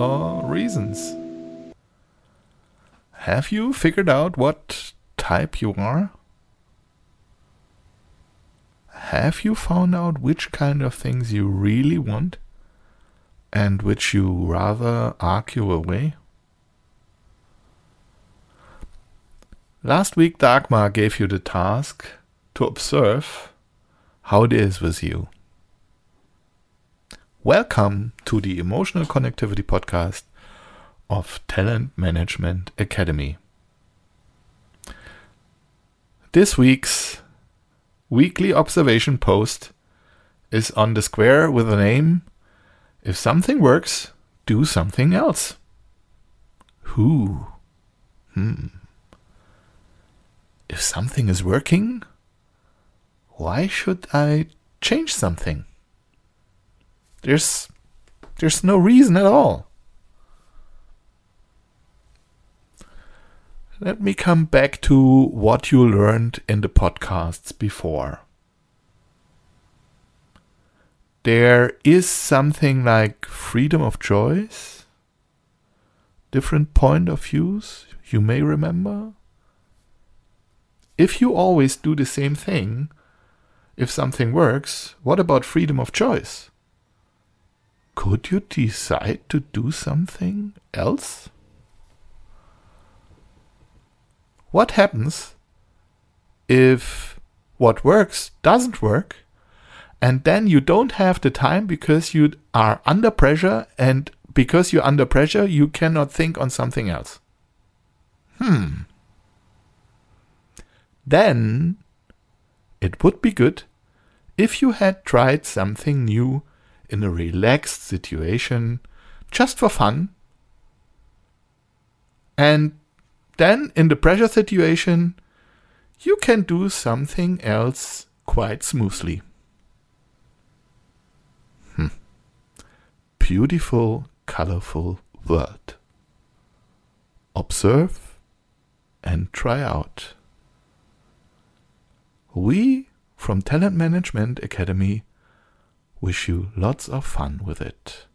or reasons? Have you figured out what type you are? Have you found out which kind of things you really want and which you rather argue away? Last week, Dagmar gave you the task to observe how it is with you. Welcome to the Emotional Connectivity Podcast of Talent Management Academy. This week's weekly observation post is on the square with the name If something works, do something else. Who? Hmm. If something is working, why should I change something? There's there's no reason at all. Let me come back to what you learned in the podcasts before. There is something like freedom of choice, different point of views, you may remember. If you always do the same thing, if something works, what about freedom of choice? Could you decide to do something else? What happens if what works doesn't work and then you don't have the time because you are under pressure and because you're under pressure you cannot think on something else? Hmm. Then it would be good if you had tried something new in a relaxed situation just for fun. And then in the pressure situation, you can do something else quite smoothly. Hmm. Beautiful, colorful world. Observe and try out. We from Talent Management Academy wish you lots of fun with it.